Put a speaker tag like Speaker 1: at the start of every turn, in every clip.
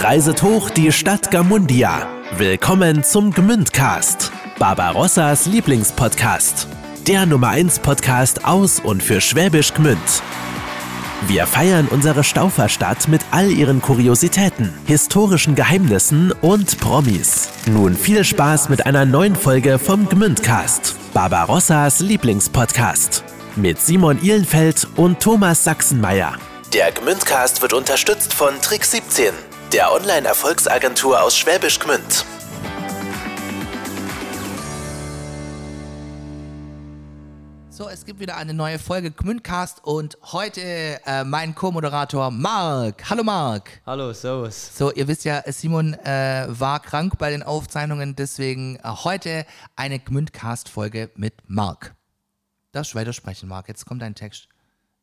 Speaker 1: Reiset hoch die Stadt Gamundia. Willkommen zum Gmündcast, Barbarossas Lieblingspodcast. Der Nummer 1 Podcast aus und für Schwäbisch Gmünd. Wir feiern unsere Stauferstadt mit all ihren Kuriositäten, historischen Geheimnissen und Promis. Nun viel Spaß mit einer neuen Folge vom Gmündcast, Barbarossas Lieblingspodcast. Mit Simon Ihlenfeld und Thomas Sachsenmeier. Der Gmündcast wird unterstützt von Trick 17, der Online-Erfolgsagentur aus Schwäbisch Gmünd.
Speaker 2: So, es gibt wieder eine neue Folge Gmündcast und heute äh, mein Co-Moderator Marc. Hallo Marc.
Speaker 3: Hallo, servus.
Speaker 2: So, ihr wisst ja, Simon äh, war krank bei den Aufzeichnungen, deswegen äh, heute eine Gmündcast-Folge mit Marc. Darfst du weitersprechen, Marc? Jetzt kommt dein Text.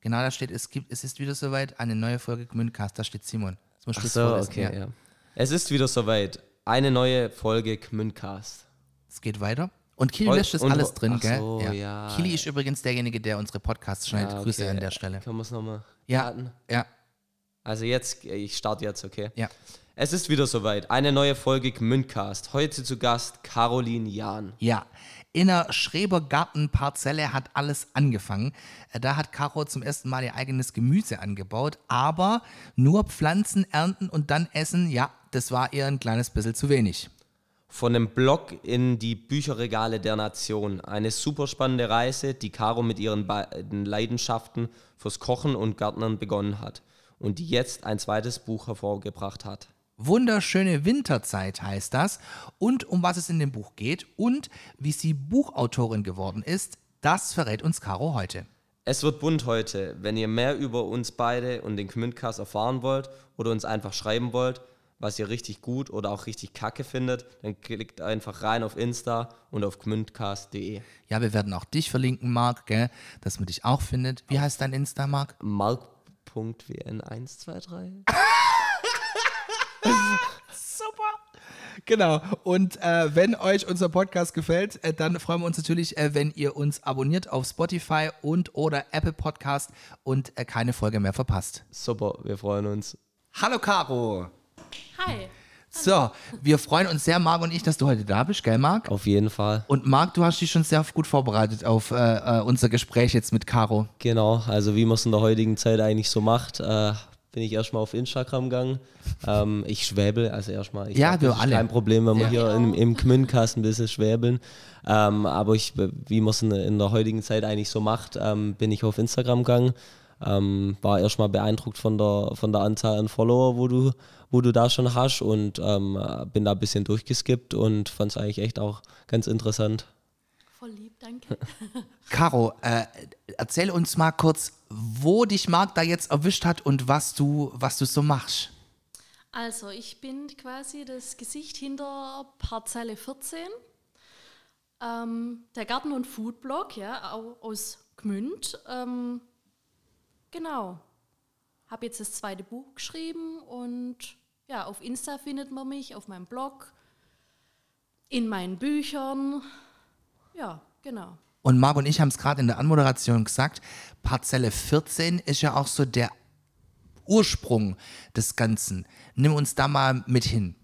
Speaker 2: Genau, da steht, es, gibt, es ist wieder soweit, eine neue Folge Gmündcast. Da steht Simon. Musst du
Speaker 3: Ach so,
Speaker 2: vorlesen,
Speaker 3: okay,
Speaker 2: ja.
Speaker 3: ja. Es ist wieder soweit. Eine neue Folge Gmündcast.
Speaker 2: Es geht weiter. Und Kili
Speaker 3: Heu-
Speaker 2: lässt das
Speaker 3: und-
Speaker 2: alles drin,
Speaker 3: ach
Speaker 2: gell?
Speaker 3: so, ja.
Speaker 2: Kili ist übrigens derjenige, der unsere Podcasts schneidet.
Speaker 3: Ja,
Speaker 2: Grüße
Speaker 3: okay.
Speaker 2: an der Stelle.
Speaker 3: Können wir es nochmal
Speaker 2: Ja,
Speaker 3: starten?
Speaker 2: ja,
Speaker 3: Also jetzt, ich starte jetzt, okay?
Speaker 2: ja.
Speaker 3: Es ist wieder soweit. Eine neue Folge Gmündcast. Heute zu Gast Caroline Jahn.
Speaker 2: Ja, in der Schrebergartenparzelle hat alles angefangen. Äh, Da hat Caro zum ersten Mal ihr eigenes Gemüse angebaut, aber nur Pflanzen ernten und dann essen, ja, das war ihr ein kleines bisschen zu wenig.
Speaker 3: Von dem Blog in die Bücherregale der Nation. Eine super spannende Reise, die Caro mit ihren beiden Leidenschaften fürs Kochen und Gärtnern begonnen hat. Und die jetzt ein zweites Buch hervorgebracht hat.
Speaker 2: Wunderschöne Winterzeit heißt das. Und um was es in dem Buch geht und wie sie Buchautorin geworden ist, das verrät uns Caro heute.
Speaker 3: Es wird bunt heute. Wenn ihr mehr über uns beide und den Gmündcast erfahren wollt oder uns einfach schreiben wollt, was ihr richtig gut oder auch richtig kacke findet, dann klickt einfach rein auf Insta und auf gmündcast.de.
Speaker 2: Ja, wir werden auch dich verlinken, Marc, gell, dass man dich auch findet. Wie heißt dein Insta, Marc?
Speaker 3: Mark.wn123.
Speaker 2: Genau. Und äh, wenn euch unser Podcast gefällt, äh, dann freuen wir uns natürlich, äh, wenn ihr uns abonniert auf Spotify und oder Apple Podcast und äh, keine Folge mehr verpasst.
Speaker 3: Super, wir freuen uns.
Speaker 2: Hallo Caro.
Speaker 4: Hi.
Speaker 2: So, wir freuen uns sehr, Marc und ich, dass du heute da bist, gell, Marc?
Speaker 3: Auf jeden Fall.
Speaker 2: Und Marc, du hast dich schon sehr gut vorbereitet auf äh, äh, unser Gespräch jetzt mit Caro.
Speaker 3: Genau, also wie man es in der heutigen Zeit eigentlich so macht, äh, bin ich erstmal auf Instagram gegangen. Ähm, ich schwäbel, also erstmal. Ich
Speaker 2: Ja,
Speaker 3: glaub,
Speaker 2: wir
Speaker 3: das ist
Speaker 2: alle.
Speaker 3: Kein Problem, wenn wir
Speaker 2: Ja.
Speaker 3: hier im, im Gmündcast ein bisschen schwäbeln. Ähm, aber ich, wie man es in, in der heutigen Zeit eigentlich so macht, ähm, bin ich auf Instagram gegangen. Ähm, war erstmal beeindruckt von der, von der Anzahl an Follower, wo du, wo du da schon hast und ähm, bin da ein bisschen durchgeskippt und fand es eigentlich echt auch ganz interessant.
Speaker 4: Voll lieb, danke.
Speaker 2: Caro, äh, erzähl uns mal kurz, wo dich Marc da jetzt erwischt hat und was du, was du so machst.
Speaker 4: Also, ich bin quasi das Gesicht hinter Parzelle 14. Ähm, der Garten- und Foodblog, ja, au- aus Gmünd. Ähm, genau. Habe jetzt das zweite Buch geschrieben und ja, auf Insta findet man mich, auf meinem Blog, in meinen Büchern. Ja, genau.
Speaker 2: Und Marc und ich haben es gerade in der Anmoderation gesagt, Parzelle 14 ist ja auch so der Ursprung des Ganzen. Nimm uns da mal mit hin.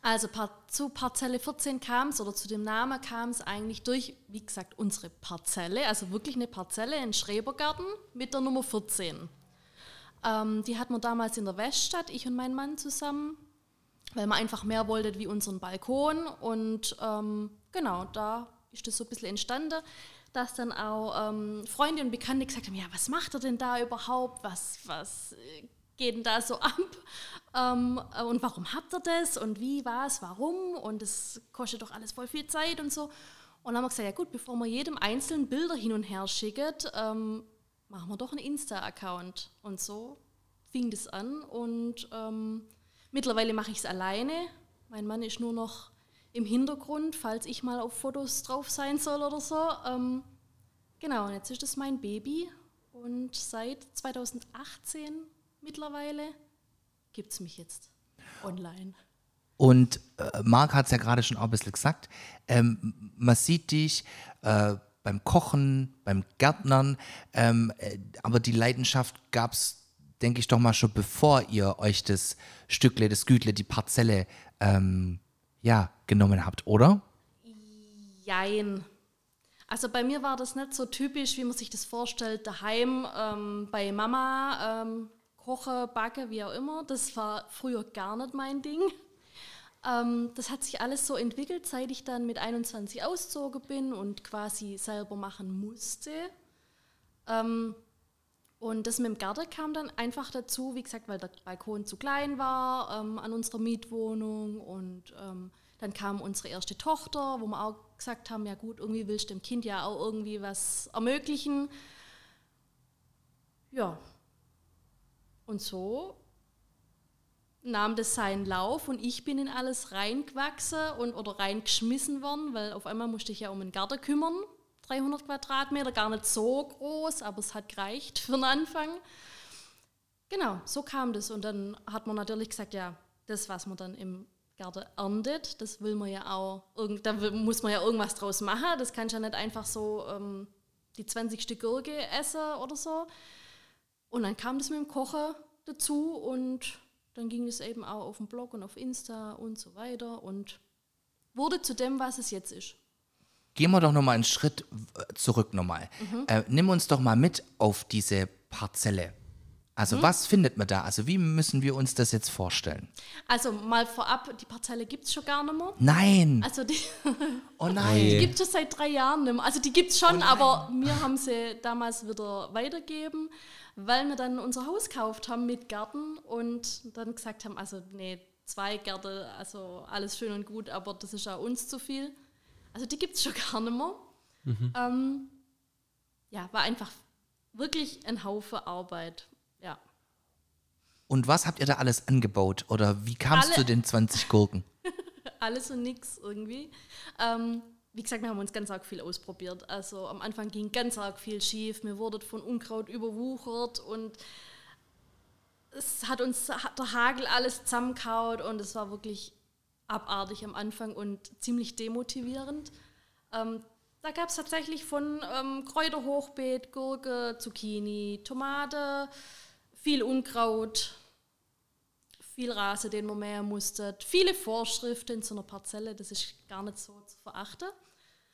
Speaker 4: Also zu Parzelle 14 kam es oder zu dem Namen kam es eigentlich durch, wie gesagt, unsere Parzelle, also wirklich eine Parzelle, ein Schrebergarten mit der Nummer 14. Ähm, die hatten wir damals in der Weststadt, ich und mein Mann zusammen, weil wir einfach mehr wollten wie unseren Balkon. Und ähm, genau, da ist das so ein bisschen entstanden, dass dann auch ähm, Freunde und Bekannte gesagt haben, ja, was macht er denn da überhaupt? Was, was äh, geht denn da so ab? Ähm, äh, und warum habt ihr das? Und wie, was, warum? Und es kostet doch alles voll viel Zeit und so. Und dann haben wir gesagt, ja gut, bevor wir jedem einzelnen Bilder hin und her schicken, ähm, machen wir doch einen Insta-Account. Und so fing das an und ähm, mittlerweile mache ich es alleine. Mein Mann ist nur noch im Hintergrund, falls ich mal auf Fotos drauf sein soll oder so. Ähm, genau, und jetzt ist das mein Baby und seit 2018 mittlerweile gibt es mich jetzt online.
Speaker 2: Und äh, Marc hat es ja gerade schon auch ein bisschen gesagt, ähm, man sieht dich äh, beim Kochen, beim Gärtnern, ähm, äh, aber die Leidenschaft gab es denke ich doch mal schon, bevor ihr euch das Stückle, das Gütle, die Parzelle, ähm, ja, genommen habt, oder?
Speaker 4: Jein. Also bei mir war das nicht so typisch, wie man sich das vorstellt, daheim ähm, bei Mama ähm, koche, backe, wie auch immer. Das war früher gar nicht mein Ding. Ähm, das hat sich alles so entwickelt, seit ich dann mit 21 auszogen bin und quasi selber machen musste. Ähm, und das mit dem Garten kam dann einfach dazu, wie gesagt, weil der Balkon zu klein war ähm, an unserer Mietwohnung. Und ähm, dann kam unsere erste Tochter, wo wir auch gesagt haben, ja gut, irgendwie willst du dem Kind ja auch irgendwie was ermöglichen. Ja. Und so nahm das seinen Lauf und ich bin in alles reingewachsen und, oder reingeschmissen worden, weil auf einmal musste ich ja um den Garten kümmern. 300 Quadratmeter, gar nicht so groß, aber es hat gereicht für den Anfang. Genau, so kam das. Und dann hat man natürlich gesagt, ja, das, was man dann im Garten erntet, das will man ja auch, da muss man ja irgendwas draus machen. Das kannst du ja nicht einfach so ähm, die 20 Stück Gurke essen oder so. Und dann kam das mit dem Kochen dazu und dann ging es eben auch auf dem Blog und auf Insta und so weiter und wurde zu dem, was es jetzt ist.
Speaker 2: Gehen wir doch nochmal einen Schritt zurück nochmal. Mhm. Äh, nimm uns doch mal mit auf diese Parzelle. Also mhm. was findet man da? Also wie müssen wir uns das jetzt vorstellen?
Speaker 4: Also mal vorab, die Parzelle gibt es schon gar nicht mehr.
Speaker 2: Nein.
Speaker 4: Also die,
Speaker 2: oh nein.
Speaker 4: die gibt es seit drei Jahren nicht mehr. Also die gibt es schon, oh aber wir haben sie damals wieder weitergegeben weil wir dann unser Haus gekauft haben mit Garten und dann gesagt haben, also nee, zwei Gärte, also alles schön und gut, aber das ist auch uns zu viel. Also die gibt es schon gar nicht mehr. Mhm. Ähm, ja, war einfach wirklich ein Haufen Arbeit. Ja.
Speaker 2: Und was habt ihr da alles angebaut? Oder wie kamst du den 20 Gurken?
Speaker 4: alles und nichts irgendwie. Ähm, wie gesagt, wir haben uns ganz arg viel ausprobiert. Also am Anfang ging ganz arg viel schief. Wir wurden von Unkraut überwuchert und es hat uns hat der Hagel alles zusammengehauen und es war wirklich abartig am Anfang und ziemlich demotivierend. Ähm, da gab es tatsächlich von ähm, Kräuterhochbeet, Gurke, Zucchini, Tomate, viel Unkraut, viel Rasen, den man mähen musste, viele Vorschriften zu einer Parzelle, das ist gar nicht so zu verachten.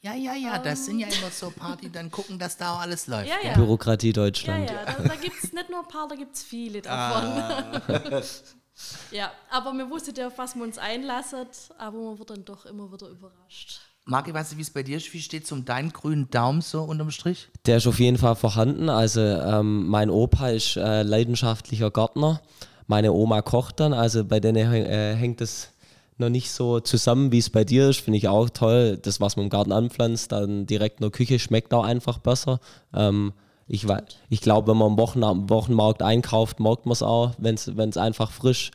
Speaker 2: Ja, ja, ja, das um, sind ja immer so Party, dann gucken, dass da auch alles läuft.
Speaker 3: Ja, ja. Bürokratie Deutschland.
Speaker 4: Ja, ja, da, da gibt es nicht nur ein paar, da gibt es viele davon. Ah. ja, aber wir wussten ja, auf was wir uns einlassen, aber man wird dann doch immer wieder überrascht.
Speaker 2: Marc, ich weiß nicht, wie es bei dir ist. Wie steht es um deinen grünen Daumen so unterm Strich?
Speaker 3: Der ist auf jeden Fall vorhanden. Also ähm, mein Opa ist äh, leidenschaftlicher Gärtner. Meine Oma kocht dann, also bei denen äh, hängt es noch nicht so zusammen, wie es bei dir ist. Finde ich auch toll. Das, was man im Garten anpflanzt, dann direkt in der Küche schmeckt auch einfach besser. Ähm, ich, ich glaube, wenn man am Wochen, Wochenmarkt einkauft, merkt man es auch, wenn es einfach frisch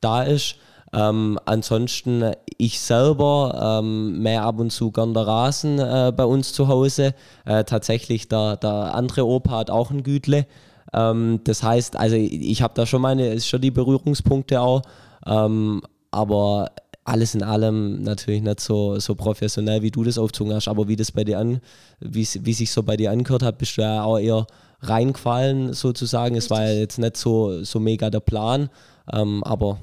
Speaker 3: da ist. Ähm, ansonsten, ich selber ähm, mehr ab und zu gern der Rasen äh, bei uns zu Hause. Äh, tatsächlich, der, der andere Opa hat auch ein Gütle. Ähm, das heißt, also ich habe da schon meine, ist schon die Berührungspunkte auch. Ähm, aber alles in allem natürlich nicht so, so professionell, wie du das aufgezogen hast, aber wie das bei dir an, wie, wie sich so bei dir angehört hat, bist du ja auch eher reingefallen sozusagen. Es war ja jetzt nicht so, so mega der Plan, ähm, aber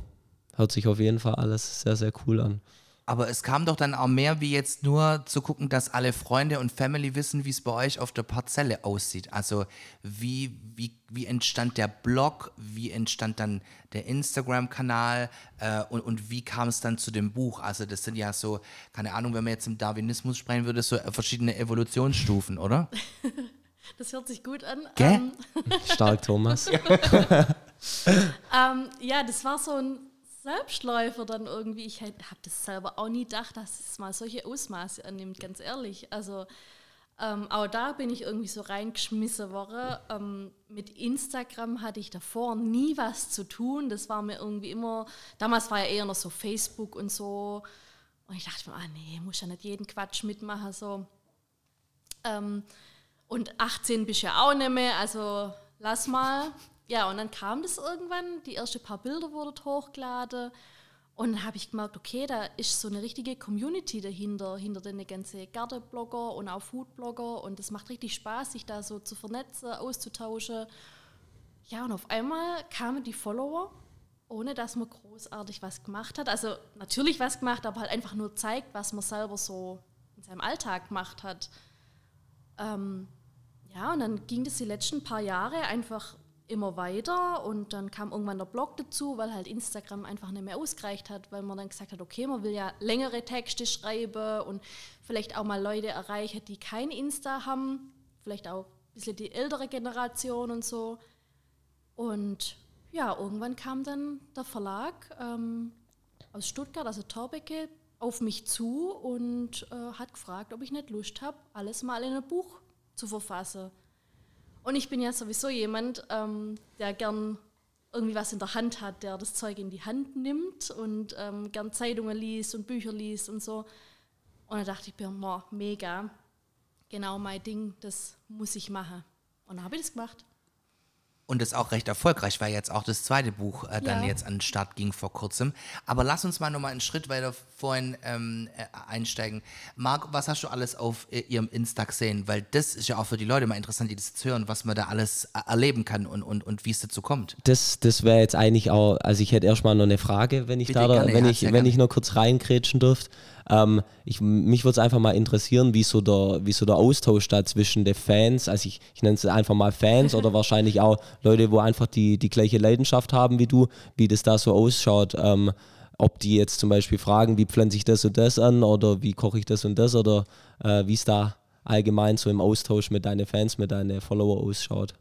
Speaker 3: hört sich auf jeden Fall alles sehr, sehr cool an.
Speaker 2: Aber es kam doch dann auch mehr wie jetzt nur zu gucken, dass alle Freunde und Family wissen, wie es bei euch auf der Parzelle aussieht. Also wie, wie, wie entstand der Blog, wie entstand dann der Instagram-Kanal äh, und, und wie kam es dann zu dem Buch? Also das sind ja so, keine Ahnung, wenn man jetzt im Darwinismus sprechen würde, so verschiedene Evolutionsstufen, oder?
Speaker 4: Das hört sich gut an.
Speaker 2: Gell? Ähm,
Speaker 3: Stark, Thomas.
Speaker 4: ähm, ja, das war so ein Selbstläufer dann irgendwie. Ich habe das selber auch nie gedacht, dass es mal solche Ausmaße annimmt, ganz ehrlich. Also ähm, auch da bin ich irgendwie so reingeschmissen worden. Ähm, mit Instagram hatte ich davor nie was zu tun. Das war mir irgendwie immer, damals war ja eher noch so Facebook und so. Und ich dachte mir, ah nee, muss ja nicht jeden Quatsch mitmachen. So. Ähm, und 18 bist ja auch nicht mehr, also lass mal. Ja, und dann kam das irgendwann, die ersten paar Bilder wurden hochgeladen und dann habe ich gemerkt, okay, da ist so eine richtige Community dahinter, hinter den ganzen Gartenblogger und auch Foodblogger und es macht richtig Spaß, sich da so zu vernetzen, auszutauschen. Ja, und auf einmal kamen die Follower, ohne dass man großartig was gemacht hat. Also natürlich was gemacht, aber halt einfach nur zeigt, was man selber so in seinem Alltag gemacht hat. Ähm, ja, und dann ging das die letzten paar Jahre einfach immer weiter und dann kam irgendwann der Blog dazu, weil halt Instagram einfach nicht mehr ausgereicht hat, weil man dann gesagt hat, okay, man will ja längere Texte schreiben und vielleicht auch mal Leute erreichen, die kein Insta haben, vielleicht auch ein bisschen die ältere Generation und so. Und ja, irgendwann kam dann der Verlag ähm, aus Stuttgart, also Torbecke, auf mich zu und äh, hat gefragt, ob ich nicht Lust habe, alles mal in ein Buch zu verfassen. Und ich bin ja sowieso jemand, ähm, der gern irgendwie was in der Hand hat, der das Zeug in die Hand nimmt und ähm, gern Zeitungen liest und Bücher liest und so. Und da dachte ich mir, boah, mega, genau mein Ding, das muss ich machen. Und dann habe ich das gemacht.
Speaker 2: Und das auch recht erfolgreich, weil jetzt auch das zweite Buch äh, dann
Speaker 4: Ja.
Speaker 2: jetzt an den Start ging vor kurzem. Aber lass uns mal nochmal einen Schritt weiter vorhin ähm, äh, einsteigen. Marc, was hast du alles auf äh, ihrem Insta gesehen? Weil das ist ja auch für die Leute mal interessant, die das zu hören, was man da alles äh, erleben kann und, und, und wie es dazu kommt.
Speaker 3: Das, das wäre jetzt eigentlich auch, also ich hätte erstmal noch eine Frage, wenn ich
Speaker 2: Bitte,
Speaker 3: da,
Speaker 2: gerne,
Speaker 3: wenn
Speaker 2: ja,
Speaker 3: ich, wenn
Speaker 2: gerne.
Speaker 3: ich noch kurz reingrätschen dürfte. Ähm, ich, mich würde es einfach mal interessieren, wie so, der, wie so der Austausch da zwischen den Fans, also ich, ich nenne es einfach mal Fans oder wahrscheinlich auch Leute, wo einfach die, die gleiche Leidenschaft haben wie du, wie das da so ausschaut. Ähm, ob die jetzt zum Beispiel fragen, wie pflanze ich das und das an oder wie koche ich das und das oder äh, wie es da allgemein so im Austausch mit deinen Fans, mit deinen Follower ausschaut.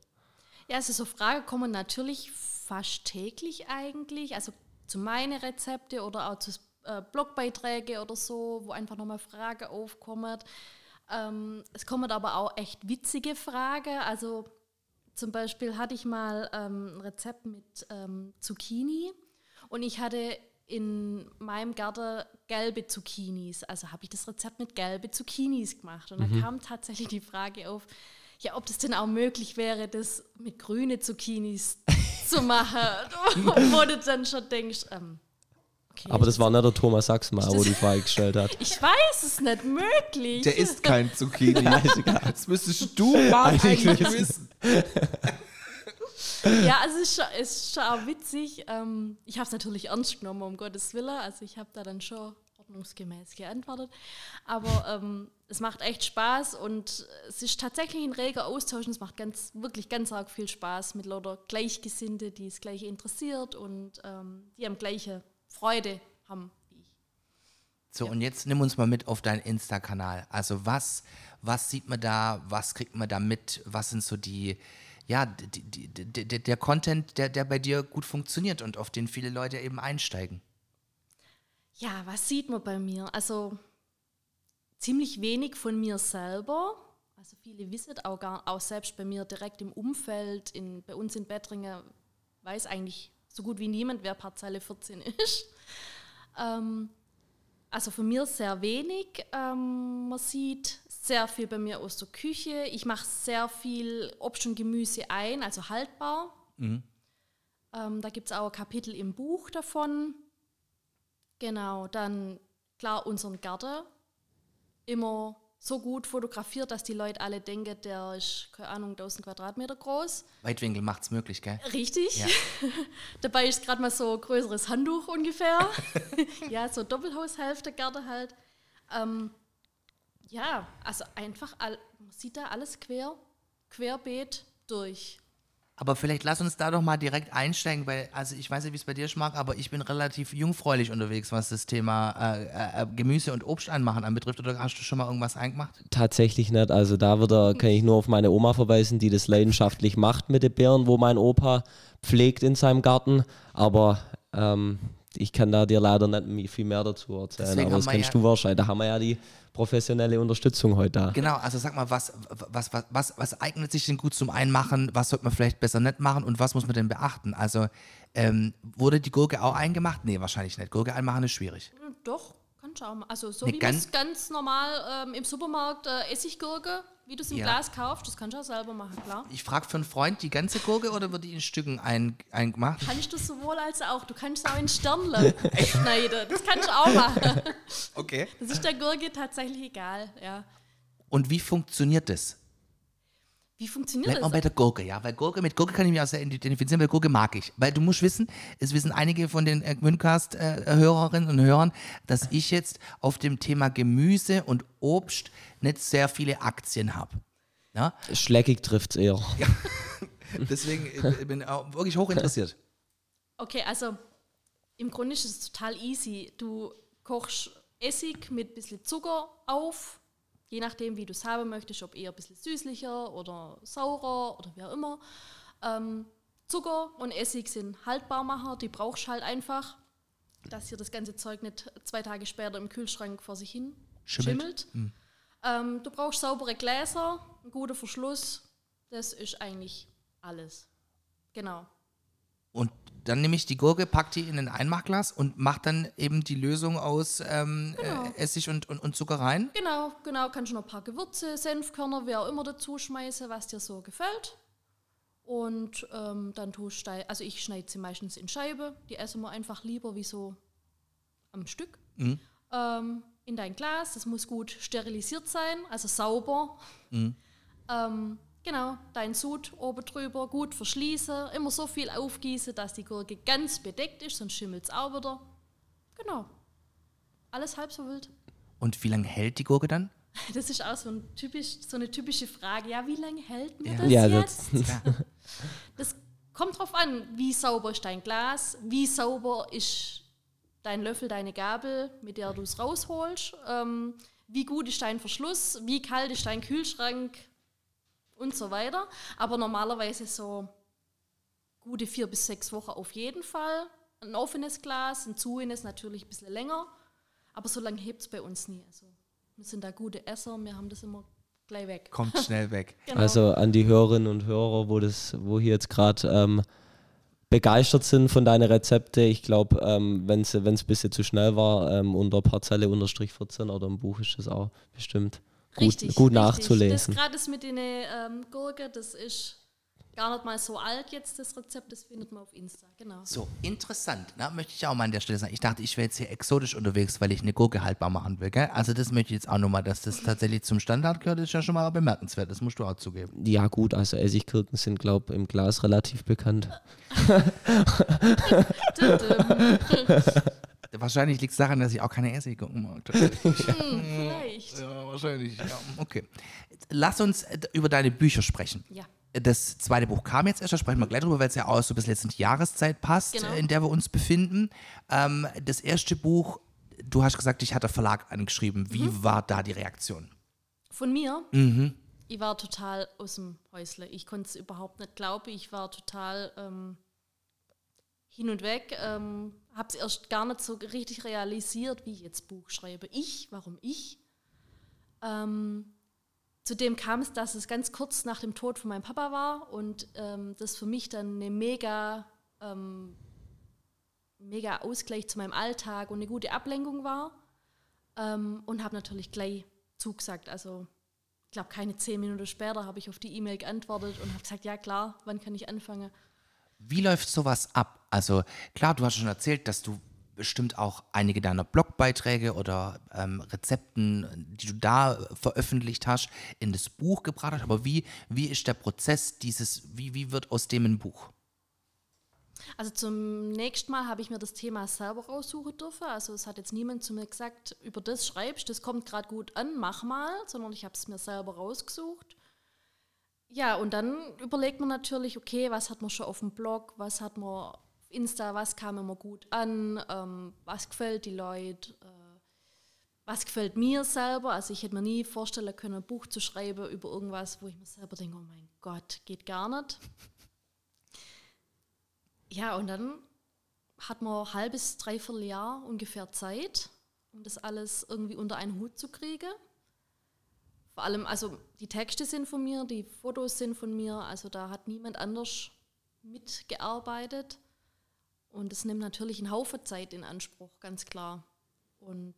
Speaker 4: Ja, also so Fragen kommen natürlich fast täglich eigentlich, also zu meine Rezepte oder auch zu äh, Blogbeiträge oder so, wo einfach nochmal Fragen aufkommen. Ähm, es kommen aber auch echt witzige Fragen. Also zum Beispiel hatte ich mal ähm, ein Rezept mit ähm, Zucchini und ich hatte in meinem Garten gelbe Zucchinis. Also habe ich das Rezept mit gelbe Zucchinis gemacht. Und dann kam tatsächlich die Frage auf, ja, ob das denn auch möglich wäre, das mit grüne Zucchinis zu machen. Wo du dann schon denkst, ähm, okay,
Speaker 3: Aber das war nicht der Thomas Sachsmar, wo die Frage gestellt hat.
Speaker 4: ich weiß es nicht möglich.
Speaker 2: Der isst kein Zucchini. das müsstest du mal
Speaker 3: Eigentlich
Speaker 2: eigentlich
Speaker 3: wissen.
Speaker 4: Ja, also es ist schon, es ist schon auch witzig. Ähm, ich habe es natürlich ernst genommen, um Gottes Willen. Also ich habe da dann schon ordnungsgemäß geantwortet. Aber ähm, es macht echt Spaß und es ist tatsächlich ein reger Austausch und es macht ganz, wirklich ganz arg viel Spaß mit lauter Gleichgesinnte, die das Gleiche interessiert und ähm, die am gleiche Freude haben wie ich.
Speaker 2: So, und jetzt nimm uns mal mit auf deinen Insta-Kanal. Also was, was sieht man da, was kriegt man da mit, was sind so die, ja, die, die, die, der Content, der, der bei dir gut funktioniert und auf den viele Leute eben einsteigen.
Speaker 4: Ja, was sieht man bei mir? Also ziemlich wenig von mir selber. Also viele wissen auch gar, auch selbst bei mir direkt im Umfeld, in, bei uns in Bettringen, weiß eigentlich so gut wie niemand, wer Parzelle 14 ist. Ähm, also von mir sehr wenig. Ähm, man sieht sehr viel bei mir aus der Küche. Ich mache sehr viel Obst und Gemüse ein, also haltbar. Ähm, da gibt es auch ein Kapitel im Buch davon. Genau, dann klar unseren Garten. Immer so gut fotografiert, dass die Leute alle denken, der ist, keine Ahnung, 1000 Quadratmeter groß.
Speaker 2: Weitwinkel macht's möglich, gell?
Speaker 4: Richtig.
Speaker 2: Ja.
Speaker 4: Dabei ist gerade mal so ein größeres Handtuch ungefähr. ja, so Doppelhaushälfte Garten halt. Ähm, ja, also einfach, all, man sieht da alles quer, querbeet durch.
Speaker 2: Aber vielleicht lass uns da doch mal direkt einsteigen, weil, also ich weiß nicht, wie es bei dir schmeckt, aber ich bin relativ jungfräulich unterwegs, was das Thema äh, äh, Gemüse und Obst anmachen anbetrifft. Oder hast du schon mal irgendwas eingemacht?
Speaker 3: Tatsächlich nicht. Also da würde, kann ich nur auf meine Oma verweisen, die das leidenschaftlich macht mit den Beeren, wo mein Opa pflegt in seinem Garten. Aber ähm, ich kann da dir leider nicht viel mehr dazu erzählen.
Speaker 2: Deswegen
Speaker 3: Aber das kennst
Speaker 2: ja-
Speaker 3: du wahrscheinlich. Da haben wir ja die professionelle Unterstützung heute da.
Speaker 2: Genau, also sag mal, was, was, was, was, was eignet sich denn gut zum Einmachen? Was sollte man vielleicht besser nicht machen und was muss man denn beachten? Also, ähm, wurde die Gurke auch eingemacht? Nee, wahrscheinlich nicht. Gurke einmachen ist schwierig.
Speaker 4: Doch, kannst du auch mal. Also so
Speaker 2: Ne,
Speaker 4: wie man
Speaker 2: ganz-
Speaker 4: es ganz normal ähm, im Supermarkt äh, Essiggurke, wie du es im
Speaker 2: Ja.
Speaker 4: Glas kaufst, das kannst du auch selber machen, klar.
Speaker 2: Ich frage für einen Freund die ganze Gurke oder wird die in Stücken ein, eingemacht?
Speaker 4: Kannst du sowohl als auch. Du kannst es auch in Sternle schneiden. Das kannst du auch machen.
Speaker 2: Okay.
Speaker 4: Das ist der Gurke tatsächlich egal, ja.
Speaker 2: Und wie funktioniert das?
Speaker 4: Wie funktioniert
Speaker 2: Bleib mal
Speaker 4: das?
Speaker 2: bei der Gurke, ja, weil Gurke, mit Gurke kann ich mich auch sehr identifizieren, weil Gurke mag ich. Weil du musst wissen, es wissen einige von den äh, Gmündcast-Hörerinnen und Hörern, dass ich jetzt auf dem Thema Gemüse und Obst nicht sehr viele Aktien habe. Ja?
Speaker 3: Schleckig trifft es eher.
Speaker 2: Deswegen äh, bin ich auch wirklich hoch interessiert.
Speaker 4: Okay, also im Grunde ist es total easy. Du kochst Essig mit ein bisschen Zucker auf, je nachdem, wie du es haben möchtest, ob eher ein bisschen süßlicher oder saurer oder wie auch immer. Ähm, Zucker und Essig sind Haltbarmacher, die brauchst du halt einfach, dass hier das ganze Zeug nicht zwei Tage später im Kühlschrank vor sich hin
Speaker 2: Schimmelt.
Speaker 4: schimmelt. Ähm, du brauchst saubere Gläser, einen guten Verschluss, das ist eigentlich alles. Genau.
Speaker 2: Und dann nehme ich die Gurke, pack die in ein Einmachglas und mache dann eben die Lösung aus ähm, äh, Essig und, und, und Zucker rein.
Speaker 4: Genau, genau, kannst du noch ein paar Gewürze, Senfkörner, wie auch immer dazu schmeißen, was dir so gefällt. Und ähm, dann tust du, also ich schneide sie meistens in Scheibe, die essen wir einfach lieber wie so am Stück. Ähm, in dein Glas, das muss gut sterilisiert sein, also sauber. Ähm, genau, dein Sud oben drüber gut verschließen, immer so viel aufgießen, dass die Gurke ganz bedeckt ist, sonst schimmelt es auch wieder. Genau. Alles halb so wild.
Speaker 2: Und wie lange hält die Gurke dann?
Speaker 4: Das ist auch so, ein typisch, so eine typische Frage. Ja, wie lange hält mir
Speaker 2: Ja.
Speaker 4: das
Speaker 3: Ja,
Speaker 4: jetzt?
Speaker 3: das,
Speaker 4: Das kommt drauf an, wie sauber ist dein Glas, wie sauber ist dein Löffel, deine Gabel, mit der du es rausholst, ähm, wie gut ist dein Verschluss, wie kalt ist dein Kühlschrank und so weiter. Aber normalerweise so gute vier bis sechs Wochen auf jeden Fall. Ein offenes Glas, ein zuenes natürlich ein bisschen länger, aber so lange hebt es bei uns nie. Also, wir sind da gute Esser, wir haben das immer gleich weg.
Speaker 2: Kommt schnell weg.
Speaker 4: Genau.
Speaker 3: Also an die Hörerinnen und Hörer, wo das, wo hier jetzt gerade ähm, begeistert sind von deinen Rezepte. Ich glaube, ähm, wenn es ein bisschen zu schnell war, ähm, unter Parzelle unterstrich 14 oder im Buch ist das auch bestimmt gut,
Speaker 4: Richtig,
Speaker 3: gut
Speaker 4: richtig.
Speaker 3: nachzulesen.
Speaker 4: Das gerade das mit den ähm, Gurke, das ist gar nicht mal so alt jetzt, das Rezept, das findet man auf Insta, genau.
Speaker 2: So, interessant. Na, möchte ich auch mal an der Stelle sagen. Ich dachte, ich wäre jetzt hier exotisch unterwegs, weil ich eine Gurke haltbar machen will. Gell? Also das möchte ich jetzt auch nochmal, dass das tatsächlich zum Standard gehört, ist ja schon mal bemerkenswert. Das musst du auch zugeben.
Speaker 3: Ja gut, also Essigkirken sind, glaube ich, im Glas relativ bekannt.
Speaker 2: Wahrscheinlich liegt es daran, dass ich auch keine Essiggurken mag.
Speaker 4: Vielleicht.
Speaker 2: ja, wahrscheinlich. Ja, okay. Lass uns äh, über deine Bücher sprechen.
Speaker 4: Ja.
Speaker 2: Das zweite Buch kam jetzt erst, da sprechen wir gleich drüber, weil es ja auch so in die Jahreszeit passt,
Speaker 4: Genau.
Speaker 2: in der wir uns befinden. Ähm, das erste Buch, du hast gesagt, dich hat der Verlag angeschrieben. Wie
Speaker 4: Mhm.
Speaker 2: war da die Reaktion?
Speaker 4: Von mir,
Speaker 2: Mhm.
Speaker 4: ich war total aus dem Häusle. Ich konnte es überhaupt nicht glauben. Ich war total ähm, hin und weg. Ähm, habe es erst gar nicht so richtig realisiert, wie ich jetzt Buch schreibe. Ich, warum ich? Ähm, zudem kam es, dass es ganz kurz nach dem Tod von meinem Papa war und ähm, das für mich dann eine mega, ähm, mega Ausgleich zu meinem Alltag und eine gute Ablenkung war. Ähm, und habe natürlich gleich zugesagt. Also ich glaube, keine zehn Minuten später habe ich auf die E-Mail geantwortet und habe gesagt, ja klar, wann kann ich anfangen?
Speaker 2: Wie läuft sowas ab? Also klar, du hast schon erzählt, dass du bestimmt auch einige deiner Blogbeiträge oder ähm, Rezepten, die du da veröffentlicht hast, in das Buch gebracht hast. Aber wie, wie ist der Prozess dieses, wie, wie wird aus dem ein Buch?
Speaker 4: Also zum nächsten Mal habe ich mir das Thema selber raussuchen dürfen. Also es hat jetzt niemand zu mir gesagt, über das schreibst, das kommt gerade gut an, mach mal, sondern ich habe es mir selber rausgesucht. Ja, und dann überlegt man natürlich, okay, was hat man schon auf dem Blog, was hat man Insta, was kam immer gut an, ähm, was gefällt die Leute, äh, was gefällt mir selber. Also ich hätte mir nie vorstellen können, ein Buch zu schreiben über irgendwas, wo ich mir selber denke, oh mein Gott, geht gar nicht. Ja, und dann hat man ein halbes, dreiviertel Jahr ungefähr Zeit, um das alles irgendwie unter einen Hut zu kriegen. Vor allem, also die Texte sind von mir, die Fotos sind von mir, also da hat niemand anders mitgearbeitet. Und es nimmt natürlich einen Haufen Zeit in Anspruch, ganz klar. Und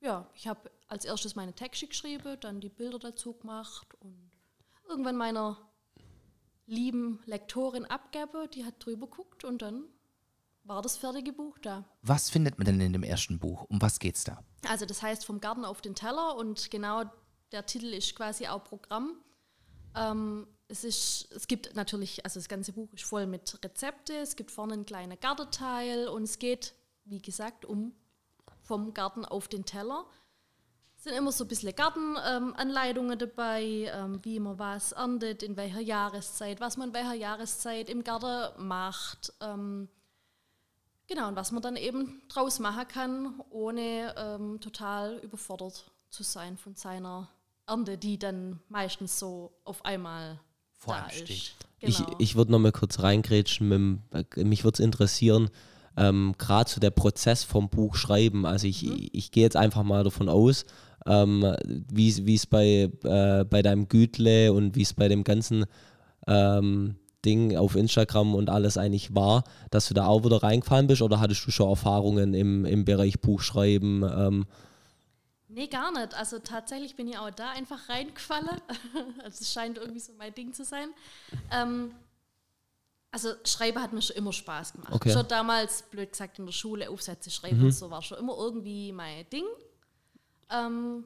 Speaker 4: ja, ich habe als erstes meine Texte geschrieben, dann die Bilder dazu gemacht und irgendwann meiner lieben Lektorin abgebe, die hat drüber geguckt und dann war das fertige Buch da.
Speaker 2: Was findet man denn in dem ersten Buch? Um was geht's da?
Speaker 4: Also das heißt vom Garten auf den Teller und genau der Titel ist quasi auch Programm. Ähm, es, ist, es gibt natürlich, also das ganze Buch ist voll mit Rezepte, es gibt vorne einen kleinen Gartenteil und es geht, wie gesagt, um vom Garten auf den Teller. Es sind immer so ein bisschen Gartenanleitungen ähm, dabei, ähm, wie man was erntet, in welcher Jahreszeit, was man in welcher Jahreszeit im Garten macht. Ähm, genau, und was man dann eben draus machen kann, ohne ähm, total überfordert zu sein von seiner Ernte, die dann meistens so auf einmal
Speaker 2: Vor
Speaker 4: da
Speaker 2: einem steht.
Speaker 4: ist.
Speaker 3: Ich,
Speaker 4: Genau.
Speaker 3: ich würde noch mal kurz reingrätschen. Mit, äh, mich würde es interessieren, ähm, gerade so der Prozess vom Buch schreiben. Also ich,
Speaker 4: Mhm.
Speaker 3: ich gehe jetzt einfach mal davon aus, ähm, wie wie es bei, äh, bei deinem Gütle und wie es bei dem ganzen ähm, Ding auf Instagram und alles eigentlich war, dass du da auch wieder reingefallen bist oder hattest du schon Erfahrungen im, im Bereich Buchschreiben? Ähm,
Speaker 4: Nee, gar nicht. Also tatsächlich bin ich auch da einfach reingefallen. Also es scheint irgendwie so mein Ding zu sein. Ähm, also Schreiben hat mir schon immer Spaß gemacht.
Speaker 3: Okay.
Speaker 4: Schon damals, blöd gesagt, in der Schule Aufsätze schreiben und so war schon immer irgendwie mein Ding. Ähm,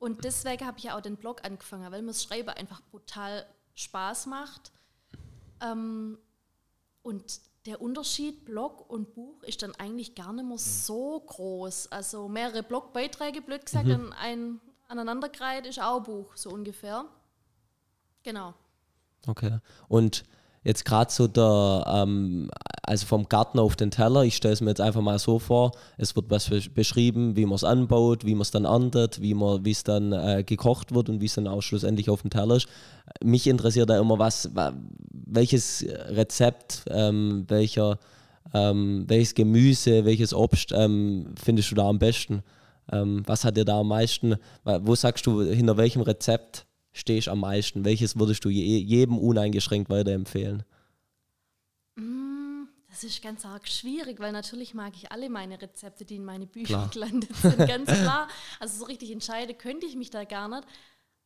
Speaker 4: und deswegen habe ich ja auch den Blog angefangen, weil mir das Schreiben einfach brutal Spaß macht. Ähm, und der Unterschied Blog und Buch ist dann eigentlich gar nicht mehr so groß. Also mehrere Blogbeiträge, blöd gesagt, an ein aneinandergereiht ist auch ein Buch, so ungefähr. Genau.
Speaker 3: Okay. Und jetzt gerade so der, ähm, also vom Garten auf den Teller, ich stelle es mir jetzt einfach mal so vor, es wird was besch- beschrieben, wie man es anbaut, wie man es dann erntet, wie es dann äh, gekocht wird und wie es dann auch schlussendlich auf dem Teller ist. Mich interessiert da immer was, wa- welches Rezept, ähm, welcher, ähm, welches Gemüse, welches Obst ähm, findest du da am besten? Ähm, was hat dir da am meisten, wo sagst du, hinter welchem Rezept stehst am meisten? Welches würdest du je, jedem uneingeschränkt weiterempfehlen?
Speaker 4: Das ist ganz arg schwierig, weil natürlich mag ich alle meine Rezepte, die in meine Bücher
Speaker 3: Klar.
Speaker 4: gelandet sind, ganz klar. Also so richtig entscheiden könnte ich mich da gar nicht.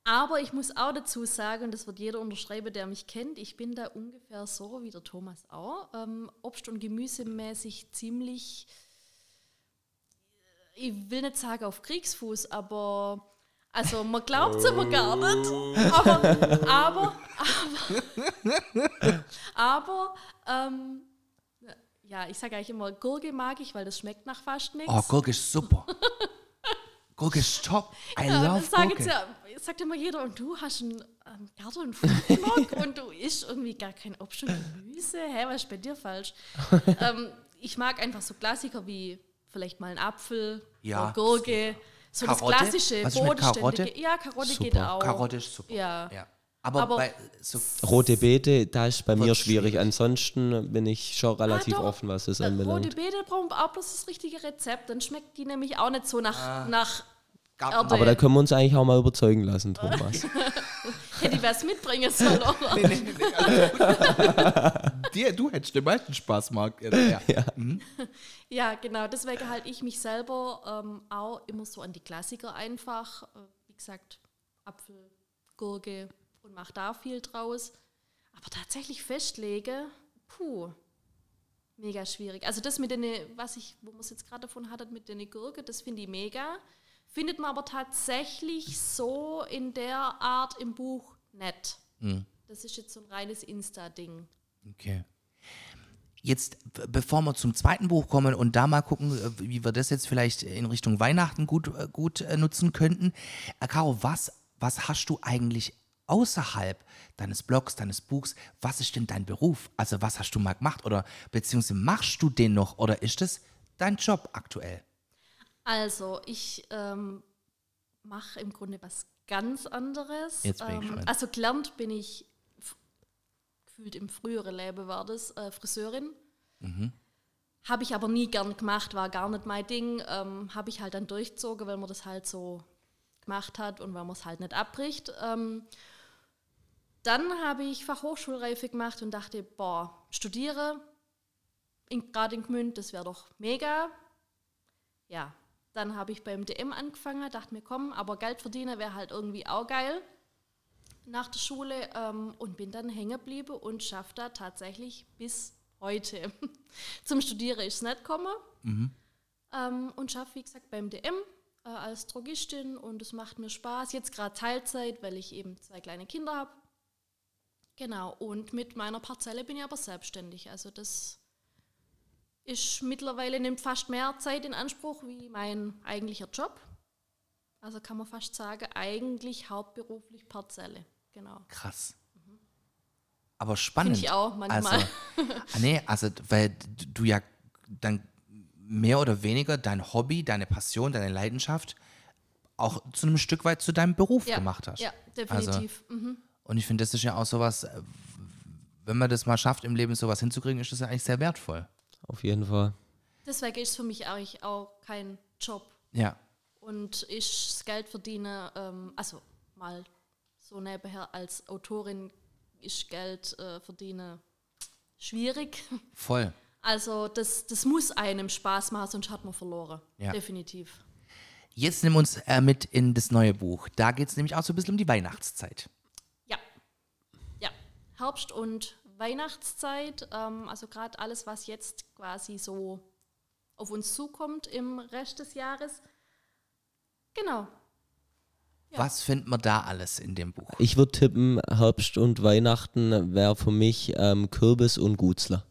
Speaker 4: Aber ich muss auch dazu sagen, und das wird jeder unterschreiben, der mich kennt, ich bin da ungefähr so wie der Thomas auch, ähm, Obst- und Gemüsemäßig ziemlich, ich will nicht sagen auf Kriegsfuß, aber also man glaubt es immer gar nicht. Aber, aber, aber, aber ähm, ja, ich sage eigentlich immer, Gurke mag ich, weil das schmeckt nach fast nichts.
Speaker 2: Oh, Gurke ist super. Gurke ist top. I
Speaker 4: Ja,
Speaker 2: love
Speaker 4: das sagt,
Speaker 2: Gurke.
Speaker 4: ja, sagt immer jeder, und du hast einen ähm, Garten und und du isst irgendwie gar kein Obst und Gemüse. Hä, was ist bei dir falsch? ähm, ich mag einfach so Klassiker wie vielleicht mal ein Apfel,
Speaker 2: Ja.
Speaker 4: oder Gurke, so das
Speaker 2: Karotte?
Speaker 4: klassische,
Speaker 2: Was ist mit Karotte?
Speaker 4: Ja, Karotte geht
Speaker 2: Super.
Speaker 4: auch.
Speaker 2: Karotte ist super.
Speaker 4: Ja.
Speaker 2: Aber,
Speaker 4: Aber-
Speaker 2: bei so
Speaker 3: Rote Beete, da ist bei mir schwierig.
Speaker 2: schwierig.
Speaker 3: Ansonsten bin ich schon relativ
Speaker 4: Ah,
Speaker 3: offen, was das
Speaker 4: Äh, Rote
Speaker 3: anbelangt.
Speaker 4: Beete brauchen wir auch bloß das richtige Rezept. Dann schmeckt die nämlich auch nicht so nach,
Speaker 2: Ah.
Speaker 4: nach Erde.
Speaker 3: Aber da können wir uns eigentlich auch mal überzeugen lassen, Thomas.
Speaker 4: Hätte ich was mitbringen sollen, oder?
Speaker 2: Nee, nee, nee, gut. Dir, du hättest den meisten Spaß, Marc. Ja. Ja.
Speaker 4: Ja, genau. Deswegen halte ich mich selber ähm, auch immer so an die Klassiker einfach. Äh, wie gesagt, Apfel, Gurke und mache da viel draus. Aber tatsächlich festlege, puh, mega schwierig. Also das mit den, was ich, wo man es jetzt gerade davon hattet, mit den Gurke, das finde ich mega. Findet man aber tatsächlich so in der Art im Buch nett. Das ist jetzt so ein reines Insta-Ding.
Speaker 2: Okay. Jetzt, bevor wir zum zweiten Buch kommen und da mal gucken, äh, wie wir das jetzt vielleicht in Richtung Weihnachten gut, äh, gut äh, nutzen könnten. Caro, was, was hast du eigentlich außerhalb deines Blogs, deines Buchs? Was ist denn dein Beruf? Also was hast du mal gemacht oder beziehungsweise machst du den noch oder ist das dein Job aktuell?
Speaker 4: Also, ich ähm, mache im Grunde was ganz anderes.
Speaker 2: Jetzt bin ich
Speaker 4: ähm. Also, gelernt bin ich, gefühlt im früheren Leben war das, äh, Friseurin.
Speaker 2: Mhm.
Speaker 4: Habe ich aber nie gern gemacht, war gar nicht mein Ding. Ähm, Habe ich halt dann durchgezogen, weil man das halt so gemacht hat und weil man es halt nicht abbricht. Ähm, dann habe ich Fachhochschulreife gemacht und dachte, boah, studiere, in, gerade in Gmünd, das wäre doch mega. Ja, dann habe ich beim DM angefangen, dachte mir, komm, aber Geld verdienen wäre halt irgendwie auch geil nach der Schule ähm, und bin dann hängen geblieben und schaffe da tatsächlich bis heute. Zum Studieren ist es nicht gekommen ähm, und schaffe, wie gesagt, beim DM äh, als Drogistin und es macht mir Spaß. Jetzt gerade Teilzeit, weil ich eben zwei kleine Kinder habe Genau, und mit meiner Parzelle bin ich aber selbstständig. Also das ist mittlerweile nimmt fast mehr Zeit in Anspruch wie mein eigentlicher Job. Also kann man fast sagen, eigentlich hauptberuflich Parzelle. Genau.
Speaker 2: Krass. Aber spannend.
Speaker 4: Finde ich auch manchmal.
Speaker 2: Also, ah, nee, also, weil du ja dann mehr oder weniger dein Hobby, deine Passion, deine Leidenschaft auch zu einem Stück weit zu deinem Beruf
Speaker 4: ja,
Speaker 2: gemacht hast.
Speaker 4: Ja, definitiv. mhm.
Speaker 2: Und ich finde, das ist ja auch sowas, äh, wenn man das mal schafft, im Leben sowas hinzukriegen, ist das ja eigentlich sehr wertvoll.
Speaker 3: Auf jeden Fall.
Speaker 4: Deswegen ist es für mich eigentlich auch kein Job.
Speaker 2: Ja.
Speaker 4: Und ich das Geld verdiene, ähm, also mal so nebenher als Autorin ist Geld äh, verdiene schwierig.
Speaker 2: Voll.
Speaker 4: Also das, das muss einem Spaß machen, sonst hat man verloren.
Speaker 2: Ja.
Speaker 4: Definitiv.
Speaker 2: Jetzt nimm uns äh, mit in das neue Buch. Da geht es nämlich auch so ein bisschen um die Weihnachtszeit.
Speaker 4: Ja. Ja. Herbst und Weihnachtszeit, ähm, also gerade alles, was jetzt quasi so auf uns zukommt im Rest des Jahres. Genau. Ja.
Speaker 2: Was findet man da alles in dem Buch?
Speaker 3: Ich würde tippen, Herbst und Weihnachten wäre für mich ähm, Kürbis und Gutzler.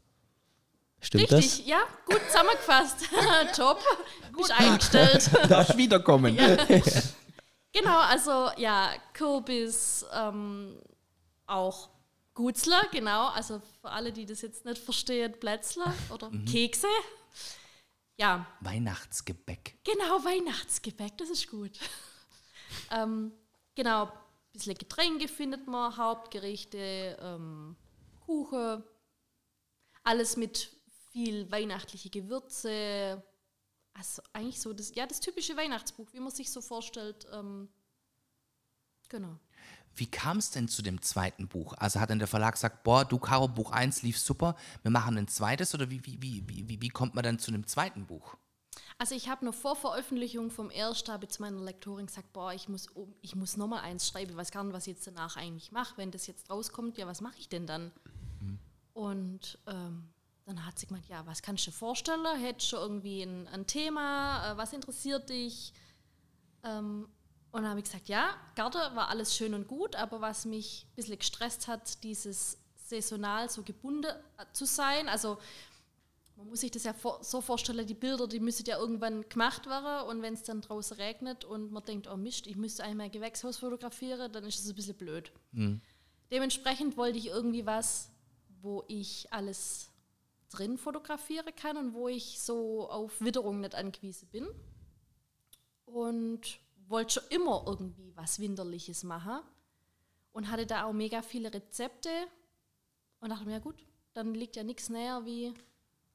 Speaker 3: Stimmt
Speaker 4: Richtig, ja, gut zusammengefasst. Top, gut eingestellt.
Speaker 2: Darf wiederkommen.
Speaker 4: Genau, also ja, Kürbis, ähm, auch Gutzler, genau. Also für alle, die das jetzt nicht verstehen, Plätzler oder Kekse. Ja,
Speaker 2: Weihnachtsgebäck.
Speaker 4: genau, Weihnachtsgebäck, das ist gut. ähm, genau, ein bisschen Getränke findet man, Hauptgerichte, ähm, Kuchen, alles mit viel weihnachtliche Gewürze. Also eigentlich so das, ja, das typische Weihnachtsbuch, wie man sich so vorstellt. Ähm, genau.
Speaker 2: Wie kam es denn zu dem zweiten Buch? Also hat dann der Verlag gesagt, boah, du Caro, Buch 1 lief super, wir machen ein zweites oder wie, wie, wie, wie, wie, kommt man dann zu einem zweiten Buch?
Speaker 4: Also ich habe noch vor Veröffentlichung vom ersten habe ich zu meiner Lektorin gesagt, boah, ich muss, ich muss nochmal eins schreiben, ich weiß gar nicht, was ich jetzt danach eigentlich mache. Wenn das jetzt rauskommt, ja, was mache ich denn dann? Und ähm, dann hat sie gemeint, ja, was kannst du dir vorstellen? Hättest du irgendwie ein, ein Thema? Äh, was interessiert dich? Ähm, und dann habe ich gesagt, ja, Garten war alles schön und gut, aber was mich ein bisschen gestresst hat, dieses saisonal so gebunden äh, zu sein. Also man muss sich das ja so vorstellen, die Bilder, die müssen ja irgendwann gemacht werden und wenn es dann draußen regnet und man denkt, oh Mist, ich müsste einmal ein Gewächshaus fotografieren, dann ist es ein bisschen blöd. Dementsprechend wollte ich irgendwie was, wo ich alles drin fotografieren kann und wo ich so auf Witterung nicht angewiesen bin. Und wollte schon immer irgendwie was Winterliches machen und hatte da auch mega viele Rezepte und dachte mir, ja gut, dann liegt ja nichts näher wie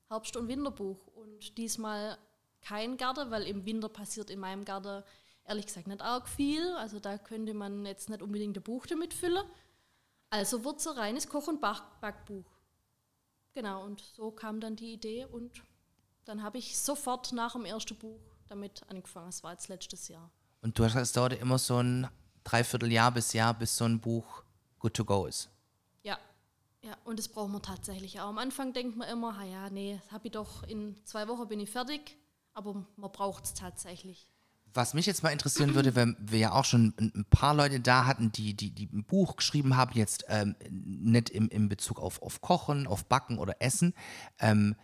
Speaker 4: Herbst- und Winterbuch. Und diesmal kein Garten, weil im Winter passiert in meinem Garten ehrlich gesagt nicht arg viel. Also da könnte man jetzt nicht unbedingt ein Buch damit füllen. Also wird es ein reines Koch- und Backbuch. Genau, und so kam dann die Idee und dann habe ich sofort nach dem ersten Buch damit angefangen. Das war jetzt letztes Jahr.
Speaker 2: Und du hast es dauerte immer so ein Dreivierteljahr bis Jahr, bis so ein Buch good to go ist.
Speaker 4: Ja, ja, und das braucht man tatsächlich auch. Am Anfang denkt man immer, ja, nee, das habe ich doch in zwei Wochen bin ich fertig, aber man braucht es tatsächlich.
Speaker 2: Was mich jetzt mal interessieren würde, wenn wir ja auch schon ein ein paar Leute da hatten, die, die, die ein Buch geschrieben haben, jetzt ähm, nicht im, im Bezug auf, auf Kochen, auf Backen oder Essen. Ähm,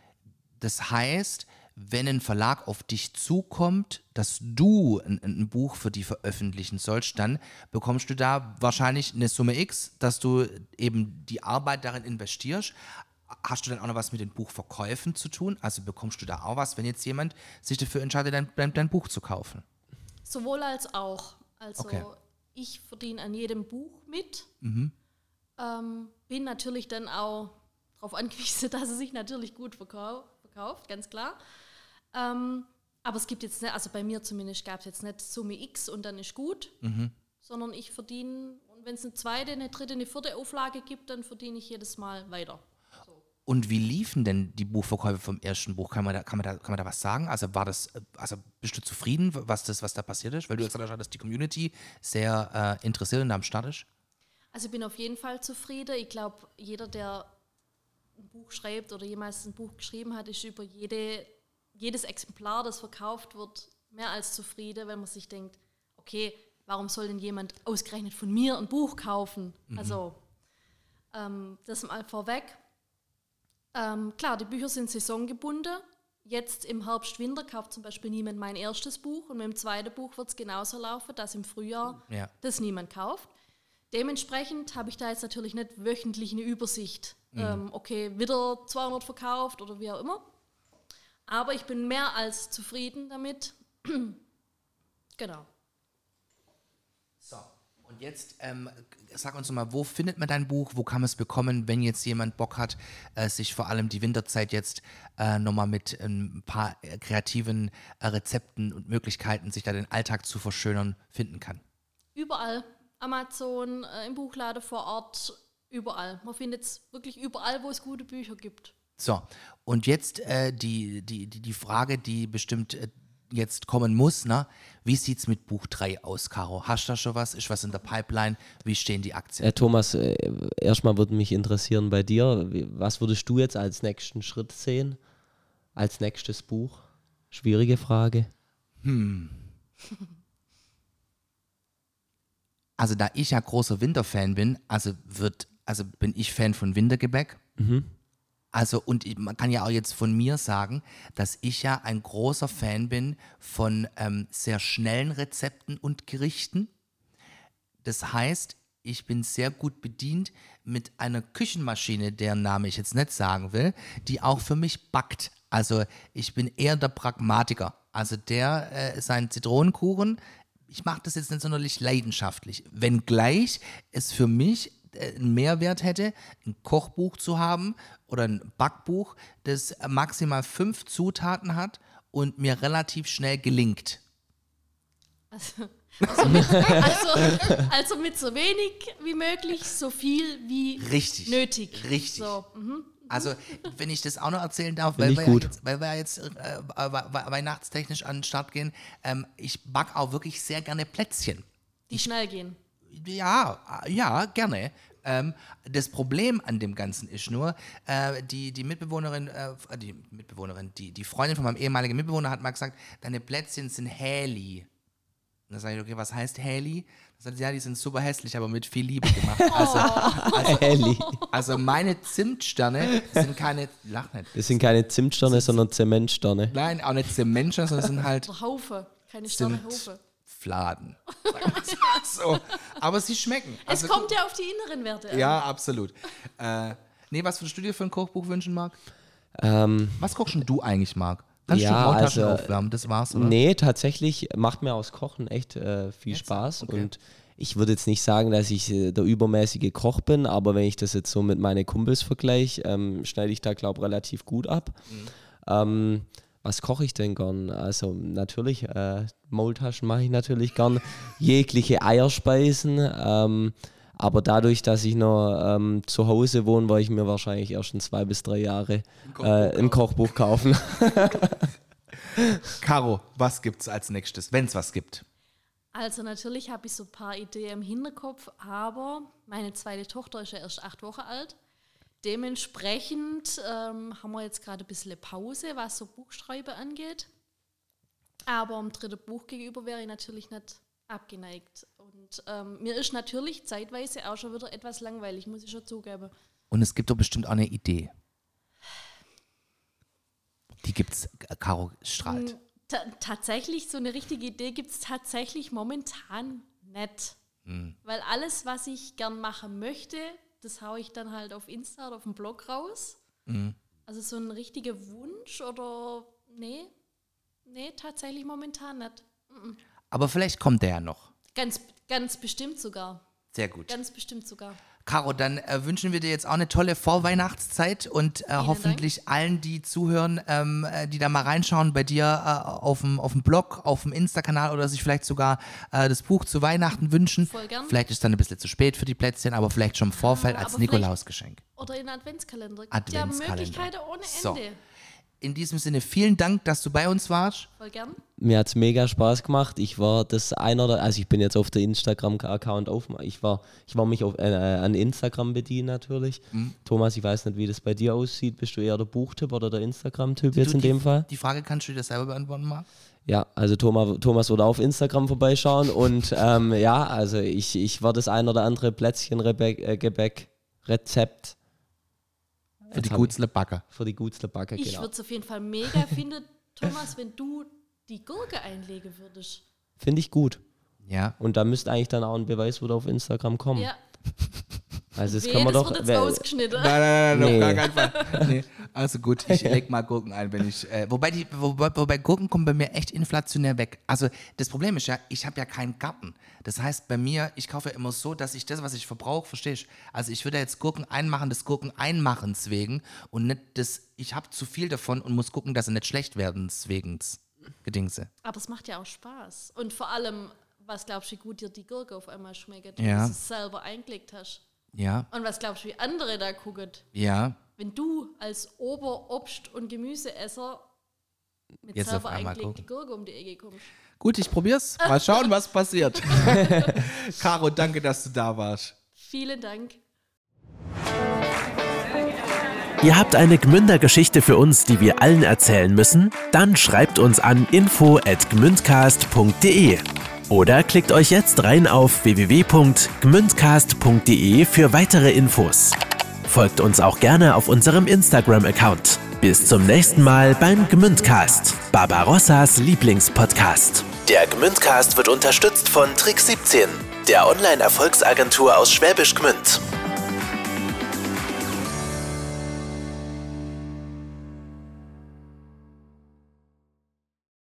Speaker 2: das heißt, wenn ein Verlag auf dich zukommt, dass du ein, ein Buch für die veröffentlichen sollst, dann bekommst du da wahrscheinlich eine Summe X, dass du eben die Arbeit darin investierst. Hast du dann auch noch was mit den Buchverkäufen zu tun? Also bekommst du da auch was, wenn jetzt jemand sich dafür entscheidet, dein, dein, dein Buch zu kaufen?
Speaker 4: Sowohl als auch. Also
Speaker 2: Okay.
Speaker 4: ich verdiene an jedem Buch mit. Ähm, bin natürlich dann auch darauf angewiesen, dass es sich natürlich gut verkau verkauft, ganz klar. Ähm, aber es gibt jetzt nicht, also bei mir zumindest gab es jetzt nicht Summe X und dann ist gut, sondern ich verdiene, und wenn es eine zweite, eine dritte, eine vierte Auflage gibt, dann verdiene ich jedes Mal weiter.
Speaker 2: Und wie liefen denn die Buchverkäufe vom ersten Buch? Kann man da, kann man da, kann man da was sagen? Also war das, also bist du zufrieden, was das, was da passiert ist? Weil du gesagt hast, dass die Community sehr äh, interessiert und am Start ist.
Speaker 4: Also ich bin auf jeden Fall zufrieden. Ich glaube, jeder, der ein Buch schreibt oder jemals ein Buch geschrieben hat, ist über jede, jedes Exemplar, das verkauft wird, mehr als zufrieden, wenn man sich denkt, okay, warum soll denn jemand ausgerechnet von mir ein Buch kaufen? Also Ähm, das mal vorweg. Ähm, klar, die Bücher sind saisongebunden. Jetzt im Herbst, Winter kauft zum Beispiel niemand mein erstes Buch und mit dem zweiten Buch wird es genauso laufen, dass im Frühjahr
Speaker 2: Ja.
Speaker 4: das niemand kauft. Dementsprechend habe ich da jetzt natürlich nicht wöchentlich eine Übersicht. Ähm, okay, wieder 200 verkauft oder wie auch immer. Aber ich bin mehr als zufrieden damit. genau.
Speaker 2: So, und jetzt ähm, sag uns mal, wo findet man dein Buch? Wo kann man es bekommen, wenn jetzt jemand Bock hat, äh, sich vor allem die Winterzeit jetzt äh, nochmal mit ein paar äh, kreativen äh, Rezepten und Möglichkeiten, sich da den Alltag zu verschönern, finden kann?
Speaker 4: Überall. Amazon, äh, im Buchladen vor Ort, überall. Man findet es wirklich überall, wo es gute Bücher gibt.
Speaker 2: So, und jetzt äh, die, die, die, die Frage, die bestimmt äh, jetzt kommen muss, ne? Wie sieht's mit Buch 3 aus, Caro? Hast du da schon was? Ist was in der Pipeline? Wie stehen die Aktien?
Speaker 3: Äh, Thomas, äh, erstmal würde mich interessieren bei dir, was würdest du jetzt als nächsten Schritt sehen? Als nächstes Buch? Schwierige Frage.
Speaker 2: Also da ich ja großer Winterfan bin, also wird, also bin ich Fan von Wintergebäck. Also und ich- man kann ja auch jetzt von mir sagen, dass ich ja ein großer Fan bin von ähm, sehr schnellen Rezepten und Gerichten. Das heißt, ich bin sehr gut bedient mit einer Küchenmaschine, deren Name ich jetzt nicht sagen will, die auch für mich backt. Also ich bin eher der Pragmatiker. Also der, äh, sein Zitronenkuchen, ich mache das jetzt nicht sonderlich leidenschaftlich. Wenngleich es für mich einen Mehrwert hätte, ein Kochbuch zu haben oder ein Backbuch, das maximal fünf Zutaten hat und mir relativ schnell gelingt.
Speaker 4: Also, also, mit, also, also mit so wenig wie möglich, so viel wie
Speaker 2: Richtig.
Speaker 4: nötig.
Speaker 2: Richtig.
Speaker 4: So, mhm.
Speaker 2: Also, wenn ich das auch noch erzählen darf, weil
Speaker 3: ich
Speaker 2: wir. Ja jetzt, weil wir jetzt äh, äh, we- weihnachtstechnisch an den Start gehen, ähm, ich back auch wirklich sehr gerne Plätzchen.
Speaker 4: die schnell gehen.
Speaker 2: Ja, äh, ja, gerne. Ähm, das Problem an dem Ganzen ist nur, äh, die, die Mitbewohnerin, äh, die Mitbewohnerin, die, die Freundin von meinem ehemaligen Mitbewohner hat mal gesagt, deine Plätzchen sind Häli. Und dann sage ich, okay, was heißt Häli? Dann sagt sie, ja, die sind super hässlich, aber mit viel Liebe gemacht. Also,
Speaker 3: Elli.
Speaker 2: also meine Zimtsterne sind keine, lach nicht.
Speaker 3: Das sind keine Zimtsterne, sondern Zementsterne.
Speaker 2: Nein, auch nicht Zementsterne, sondern sind halt
Speaker 4: Haufe, keine Sterne. Haufe.
Speaker 2: Fladen. so. Aber sie schmecken.
Speaker 4: Es
Speaker 2: Also,
Speaker 4: kommt ja auf die inneren Werte an.
Speaker 2: Ja, absolut. Äh, nee, was würdest du dir für ein Kochbuch wünschen, Marc?
Speaker 3: Ähm,
Speaker 2: Was kochst du eigentlich, Marc? Kannst
Speaker 3: Ja,
Speaker 2: du Maultaschen
Speaker 3: also,
Speaker 2: aufwärmen? Das war's, oder?
Speaker 3: nee, tatsächlich macht mir aus Kochen echt äh, viel
Speaker 2: Jetzt?
Speaker 3: Spaß.
Speaker 2: Okay.
Speaker 3: Und ich würde jetzt nicht sagen, dass ich äh, der übermäßige Koch bin, aber wenn ich das jetzt so mit meinen Kumpels vergleiche, ähm, schneide ich da, glaube ich, relativ gut ab.
Speaker 2: Mhm.
Speaker 3: Ähm, was koche ich denn gern? Also natürlich, äh, Maultaschen mache ich natürlich gern, jegliche Eierspeisen. Ähm, aber dadurch, dass ich noch ähm, zu Hause wohne, werde ich mir wahrscheinlich erst in zwei bis drei Jahre äh, ein Kochbuch kaufen.
Speaker 2: Caro, was gibt's als nächstes, wenn es was gibt?
Speaker 4: Also natürlich habe ich so ein paar Ideen im Hinterkopf, aber meine zweite Tochter ist ja erst acht Wochen alt. Dementsprechend ähm, haben wir jetzt gerade ein bisschen Pause, was so Buchschreiben angeht. Aber am dritten Buch gegenüber wäre ich natürlich nicht abgeneigt. Und ähm, mir ist natürlich zeitweise auch schon wieder etwas langweilig, muss ich schon zugeben.
Speaker 2: Und es gibt doch bestimmt auch eine Idee. Die gibt's, äh, Caro strahlt.
Speaker 4: Ta tatsächlich, so eine richtige Idee gibt es tatsächlich momentan nicht. Weil alles, was ich gern machen möchte, das haue ich dann halt auf Insta oder auf dem Blog raus. Also so ein richtiger Wunsch oder nee, nee, tatsächlich momentan nicht.
Speaker 2: Aber vielleicht kommt der ja noch.
Speaker 4: Ganz, ganz bestimmt sogar.
Speaker 2: Sehr gut.
Speaker 4: Ganz bestimmt sogar.
Speaker 2: Caro, dann äh, wünschen wir dir jetzt auch eine tolle Vorweihnachtszeit und äh, hoffentlich allen, die zuhören, ähm, äh, die da mal reinschauen bei dir äh, auf dem Blog, auf dem Insta-Kanal oder sich vielleicht sogar äh, das Buch zu Weihnachten wünschen.
Speaker 4: Voll gern.
Speaker 2: Vielleicht ist dann ein bisschen zu spät für die Plätzchen, aber vielleicht schon im Vorfeld als
Speaker 4: aber vielleicht-
Speaker 2: Nikolausgeschenk.
Speaker 4: Oder in Adventskalender.
Speaker 2: Adventskalender.
Speaker 4: Ja Möglichkeiten ohne
Speaker 2: So. In diesem Sinne, vielen Dank, dass du bei uns warst.
Speaker 4: Voll gern.
Speaker 3: Mir hat es mega Spaß gemacht. Ich war das einer oder also ich bin jetzt auf der Instagram-Account auf. Ich war, ich war mich auf, äh, an Instagram bedienen natürlich.
Speaker 2: Mhm.
Speaker 3: Thomas, ich weiß nicht, wie das bei dir aussieht. Bist du eher der Buchtipp oder der Instagram-Typ jetzt in
Speaker 2: die,
Speaker 3: dem Fall?
Speaker 2: Die Frage kannst du dir selber beantworten, Marc?
Speaker 3: Ja, also Thomas, Thomas wurde auf Instagram vorbeischauen und ähm, ja, also ich, ich war das ein oder andere Plätzchen Rebeck, äh, Gebäck Rezept
Speaker 2: Für die
Speaker 3: Jetzt hab
Speaker 2: Gutzle Backer.
Speaker 3: für die Gutzlerbacke,
Speaker 4: Ich
Speaker 3: genau.
Speaker 4: würde es auf jeden Fall mega finden, Thomas, wenn du die Gurke einlegen würdest.
Speaker 3: Finde ich gut.
Speaker 2: Ja.
Speaker 3: Und da müsste eigentlich dann auch ein Beweis wieder auf Instagram kommen.
Speaker 4: Ja,
Speaker 3: Also das
Speaker 4: Weh,
Speaker 3: kann man
Speaker 4: das
Speaker 3: doch.
Speaker 4: wird jetzt
Speaker 3: wer-
Speaker 4: rausgeschnitten.
Speaker 2: Nein, nein, nein,
Speaker 3: Nee.
Speaker 2: auf gar keinen Fall. Nee. Also gut, ich leg mal Gurken ein, wenn ich. Äh, wobei, die, wobei, wobei Gurken kommen bei mir echt inflationär weg. Also das Problem ist ja, ich habe ja keinen Garten. Das heißt, bei mir, ich kaufe ja immer so, dass ich das, was ich verbrauche, verstehe ich. Also ich würde jetzt Gurken einmachen, des Gurken einmachens wegen und nicht das, ich habe zu viel davon und muss gucken, dass sie nicht schlecht werden, wegen Gedingse.
Speaker 4: Aber es macht ja auch Spaß. Und vor allem, was glaubst du, wie gut dir die Gurke auf einmal schmeckt,
Speaker 2: Ja.
Speaker 4: wenn du es selber eingelegt hast?
Speaker 2: Ja,
Speaker 4: Und was glaubst du, wie andere da gucken?
Speaker 2: ja.
Speaker 4: Wenn du als Oberobst- und Gemüseesser mit
Speaker 2: Jetzt auf
Speaker 4: selber
Speaker 2: einmal
Speaker 4: eingelegte Gurke um die Ecke kommst.
Speaker 2: Gut, ich probier's. Mal schauen, was passiert. Caro, danke, dass du da warst.
Speaker 4: Vielen Dank.
Speaker 1: Ihr habt eine Gmünder-Geschichte für uns, die wir allen erzählen müssen? Dann schreibt uns an info@gmündcast.de oder klickt euch jetzt rein auf www.gmündcast.de für weitere Infos. Folgt uns auch gerne auf unserem Instagram-Account. Bis zum nächsten Mal beim Gmündcast, Barbarossas Lieblingspodcast. Der Gmündcast wird unterstützt von Trick 17, der Online-Erfolgsagentur aus Schwäbisch Gmünd.